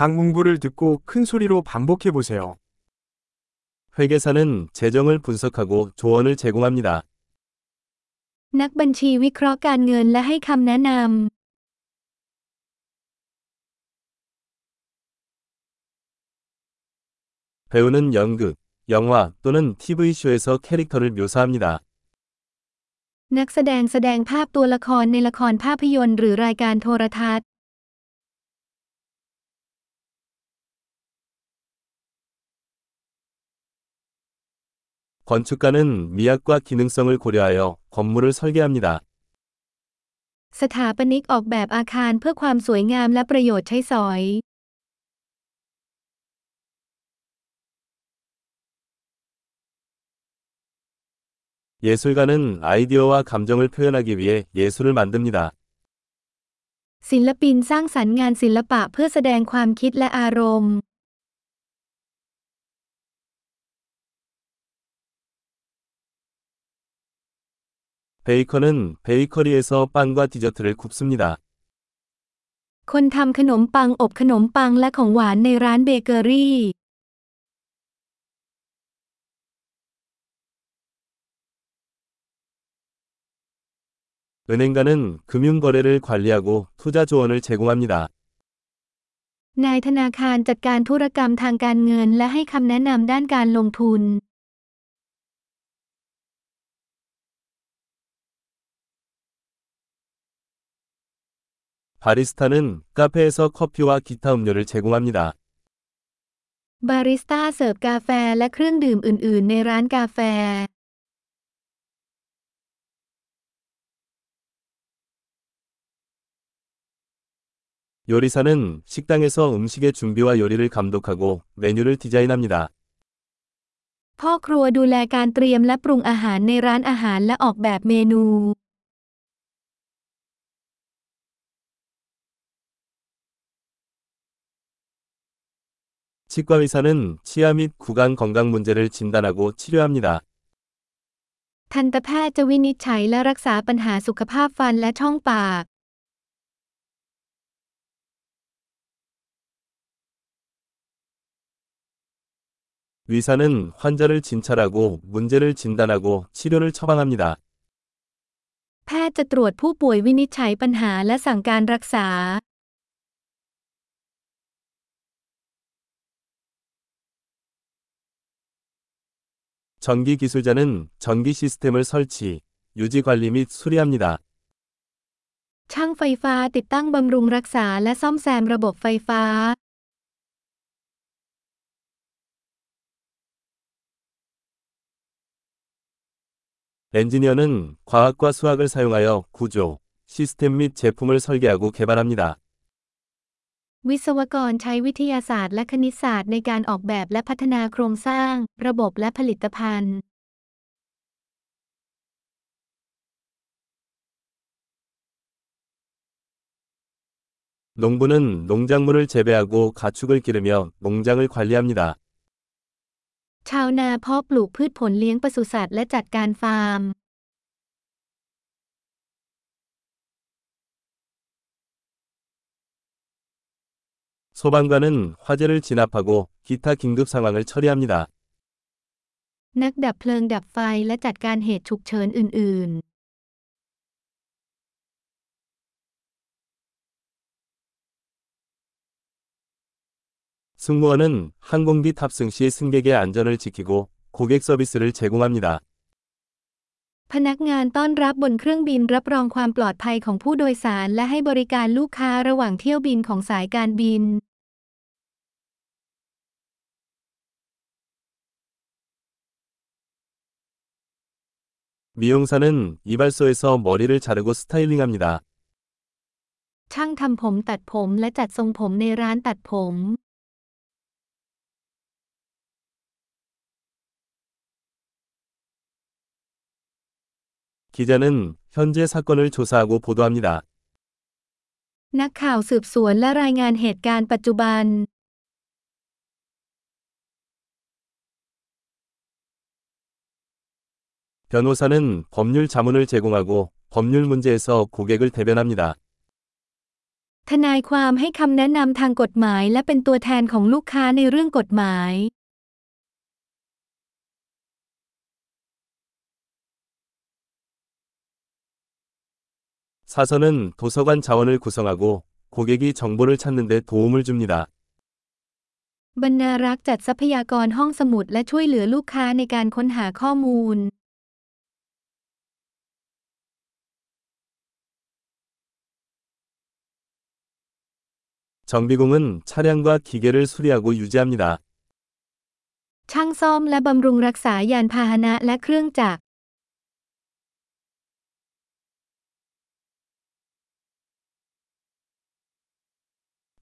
각 문구를 듣고 큰 소리로 반복해 보세요. 회계사는 재정을 분석하고 조언을 제공합니다. นักบัญชีวิเคราะห์การเงินและให้คำแนะนำ 배우는 연극, 영화 또는 TV쇼에서 캐릭터를 묘사합니다. นักแสดงแสดงภาพตัวละครในละครภาพยนตร์หรือรายการโทรทัศน์ 건축가는 미학과 기능성을 고려하여 건물을 설계합니다. สถาปนิกออกแบบอาคารเพื่อความสวยงามและประโยชน์ใช้สอย 예술가는 아이디어와 감정을 표현하기 위해 예술을 만듭니다. ศิลปินสร้างสรรค์งานศิลปะเพื่อแสดงความคิดและอารมณ์ 베이커는 베이커리에서 빵과 디저트를 굽습니다. คนทำขนมปังอบขนมปังและของหวานในร้านเบเกอรี่ 은행가는 금융거래를 관리하고 투자 조언을 제공합니다. นายธนาคารจัดการธุรกรรมทางการเงินและให้คำแนะนำด้านการลงทุน 바리스타는 카페에서 커피와 기타 음료를 제공합니다. บาริสต้าเสิร์ฟกาแฟและเครื่องดื่มอื่น ๆ ในร้านกาแฟ 요리사는 식당에서 음식의 준비와 요리를 감독하고 메뉴를 디자인합니다. พ่อครัวดูแลการเตรียมและปรุงอาหารในร้านอาหารและออกแบบเมนู 치과 의사는 치아 및 구강 건강 문제를 진단하고 치료합니다. ทันตแพทย์จะวินิจฉัยและรักษาปัญหาสุขภาพฟันและช่องปาก 의사는 환자를 진찰하고 문제를 진단하고 치료를 처방합니다. แพทย์จะตรวจผู้ป่วยวินิจฉัยปัญหาและสั่งการรักษา 전기 기술자는 전기 시스템을 설치, 유지 관리 및 수리합니다. ช่างไฟฟ้าติดตั้งบำรุงรักษาและซ่อมแซมระบบไฟฟ้า 엔지니어는 과학과 수학을 사용하여 구조, 시스템 및 제품을 설계하고 개발합니다. วิศวกรใช้วิทยาศาสตร์และคณิตศาสตร์ในการออกแบบและพัฒนาโครงสร้าง ระบบและผลิตภัณฑ์ 농부는 농작물을 재배하고 가축을 기르며 농장을 관리합니다. ชาวนาเพาะปลูกพืชผลเลี้ยงปศุสัตว์และจัดการฟาร์ม 소방관은 화재를 진압하고 기타 긴급 상황을 처리합니다. นักดับเพลิงดับไฟและจัดการเหตุฉุกเฉินอื่น 승무원은 항공기 탑승 시 승객의 안전을 지키고 고객 서비스를 제공합니다. ๆ พนักงานต้อนรับบนเครื่องบินรับรองความปลอดภัยของผู้โดยสารและให้บริการลูกค้าระหว่างเที่ยวบินของสายการบิน 미용사는 이발소에서 머리를 자르고 스타일링합니다. ช่างทำผมตัดผมและจัดทรงผมในร้านตัดผม 기자는 현재 사건을 조사하고 보도합니다. นักข่าวสืบสวนและรายงานเหตุการณ์ปัจจุบัน 변호사는 법률 자문을 제공하고 법률 문제에서 고객을 대변합니다. ทนายความให้คำแนะนำทางกฎหมายและเป็นตัวแทนของลูกค้าในเรื่องกฎหมาย 사서는 도서관 자원을 구성하고 고객이 정보를 찾는 데 도움을 줍니다. บรรณารักษ์จัดทรัพยากรห้องสมุดและช่วยเหลือลูกค้าในการค้นหาข้อมูล 정비공은 차량과 기계를 수리하고 유지합니다. ช่างซ่อมและบำรุงรักษายานพาหนะและเครื่องจักร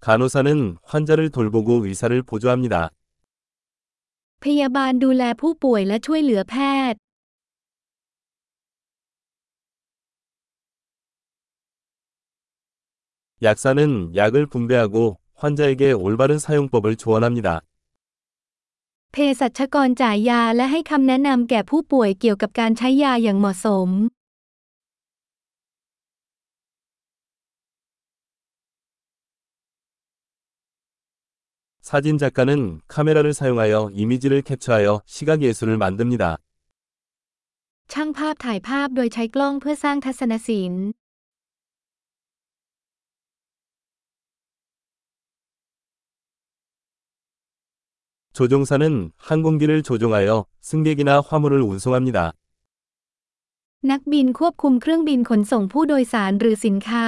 간호사는 환자를 돌보고 의사를 보조합니다. พยาบาลดูแลผู้ป่วยและช่วยเหลือแพทย์ 약사는 약을 분배하고 환자에게 올바른 사용법을 조언합니다. เภสัชกรจ่ายยาและให้คำแนะนำแก่ผู้ป่วยเกี่ยวกับการใช้ยาอย่างเหมาะสม 사진 작가는 카메라를 사용하여 이미지를 캡처하여 시각 예술을 만듭니다. ช่างภาพถ่ายภาพโดยใช้กล้องเพื่อสร้างทัศนศิลป์ 조종사는 항공기를 조종하여 승객이나 화물을 운송합니다. นักบินควบคุมเครื่องบินขนส่งผู้โดยสารหรือสินค้า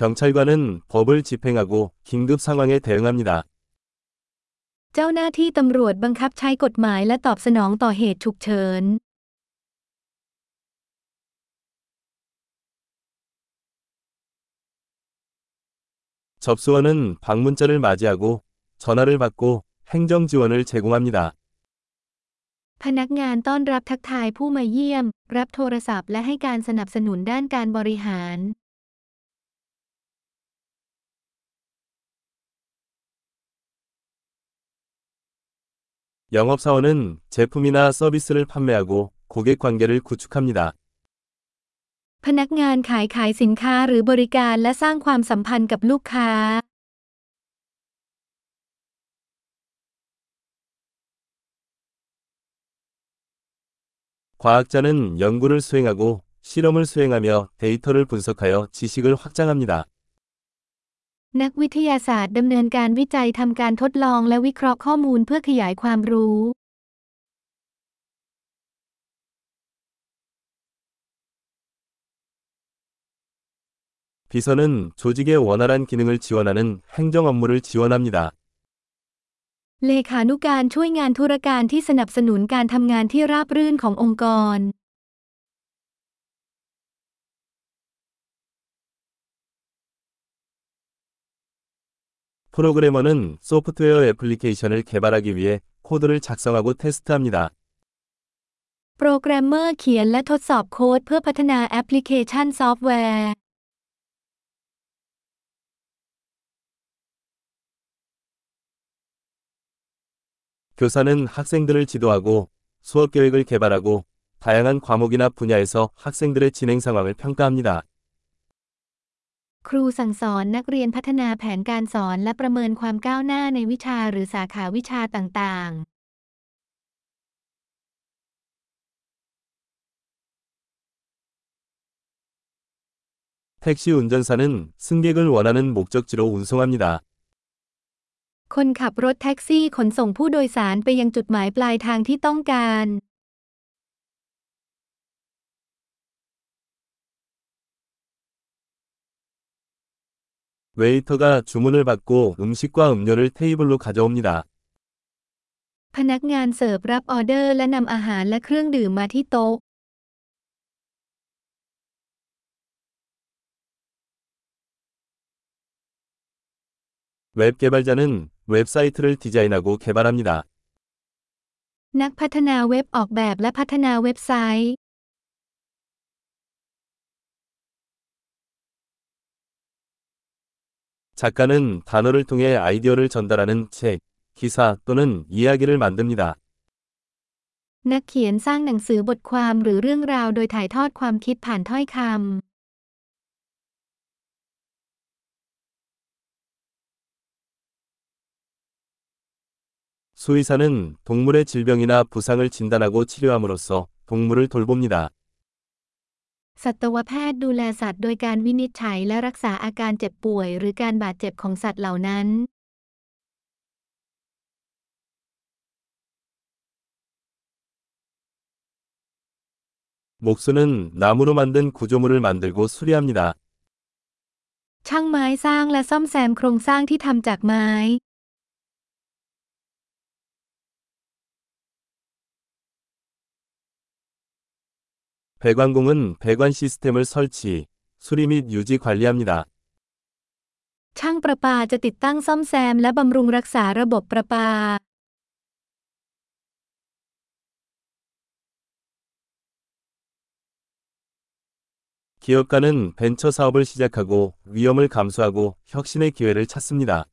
경찰관은 법을 집행하고 긴급 상황에 대응합니다. เจ้าหน้าที่ตำรวจบังคับใช้กฎหมายและตอบสนองต่อเหตุฉุกเฉิน 접수원은 방문자를 맞이하고 전화를 받고 행정 지원을 제공합니다. พนักงานต้อนรับทักทายผู้มาเยี่ยม รับโทรศัพท์และให้การสนับสนุนด้านการบริหาร 영업사원은 제품이나 서비스를 판매하고 고객 관계를 구축합니다. พนักงานขายขายสินค้าหรือบริการและสร้างความสัมพันธ์กับลูกค้า 과학자는 연구를 수행하고 실험을 수행하며 데이터를 분석하여 지식을 확장합니다. นักวิทยาศาสตร์ดำเนินการวิจัยทำการทดลองและวิเคราะห์ข้อมูลเพื่อขยายความรู้ 비서는 조직의 원활한 기능을 지원하는 행정 업무를 지원합니다. เลขานุการช่วยงานธุรการที่สนับสนุนการทำงานที่ราบรื่นขององค์กร 프로그래머는 소프트웨어 애플리케이션을 개발하기 위해 코드를 작성하고 테스트합니다. โปรแกรมเมอร์เขียนและทดสอบโค้ดเพื่อพัฒนาแอปพลิเคชันซอฟต์แวร์ 교사는 학생들을 지도하고 수업 계획을 개발하고 다양한 과목이나 분야에서 학생들의 진행 상황을 평가합니다. ครูสั่งสอนนักเรียนพัฒนาแผนการสอนและประเมินความก้าวหน้าในวิชาหรือสาขาวิชาต่างๆ 택시 운전사는 승객을 원하는 목적지로 운송합니다. คนขับรถแท็กซี่ขนส่งผู้โดยสารไปยังจุดหมายปลายทางที่ต้องการ 웨이터가 주문을 받고 음식과 음료를 테이블로 가져옵니다. พนักงานเสิร์ฟรับออเดอร์และนำอาหารและเครื่องดื่มมาที่โต๊ะ 웹 개발자는 웹사이트를 디자인하고 개발합니다. นักพัฒนาเว็บออกแบบและพัฒนาเว็บไซต์ 작가는 단어를 통해 아이디어를 전달하는 책, 기사 또는 이야기를 만듭니다. นักเขียนสร้างหนังสือบทความหรือเรื่องราวโดยถ่ายทอดความคิดผ่านถ้อยคำ 수의사는 동물의 질병이나 부상을 진단하고 치료함으로써 동물을 돌봅니다. สัตวแพทย์ดูแลสัตว์โดยการวินิจฉัยและรักษาอาการเจ็บป่วย หรือการบาดเจ็บของสัตว์เหล่านั้น 목수는 나무로 만든 구조물을 만들고 수리합니다. ช่างไม้สร้างและซ่อมแซมโครงสร้างที่ทำจากไม้ 배관공은 배관 시스템을 설치, 수리 및 유지 관리합니다. ช่างประปาจะติดตั้งซ่อมแซมและบำรุงรักษาระบบประปา 기업가는 벤처 사업을 시작하고 위험을 감수하고 혁신의 기회를 찾습니다.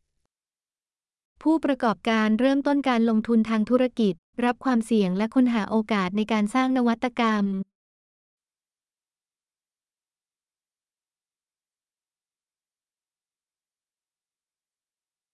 ผู้ประกอบการเริ่มต้นการลงทุนทางธุรกิจ รับความเสี่ยงและค้นหาโอกาสในการสร้างนวัตกรรม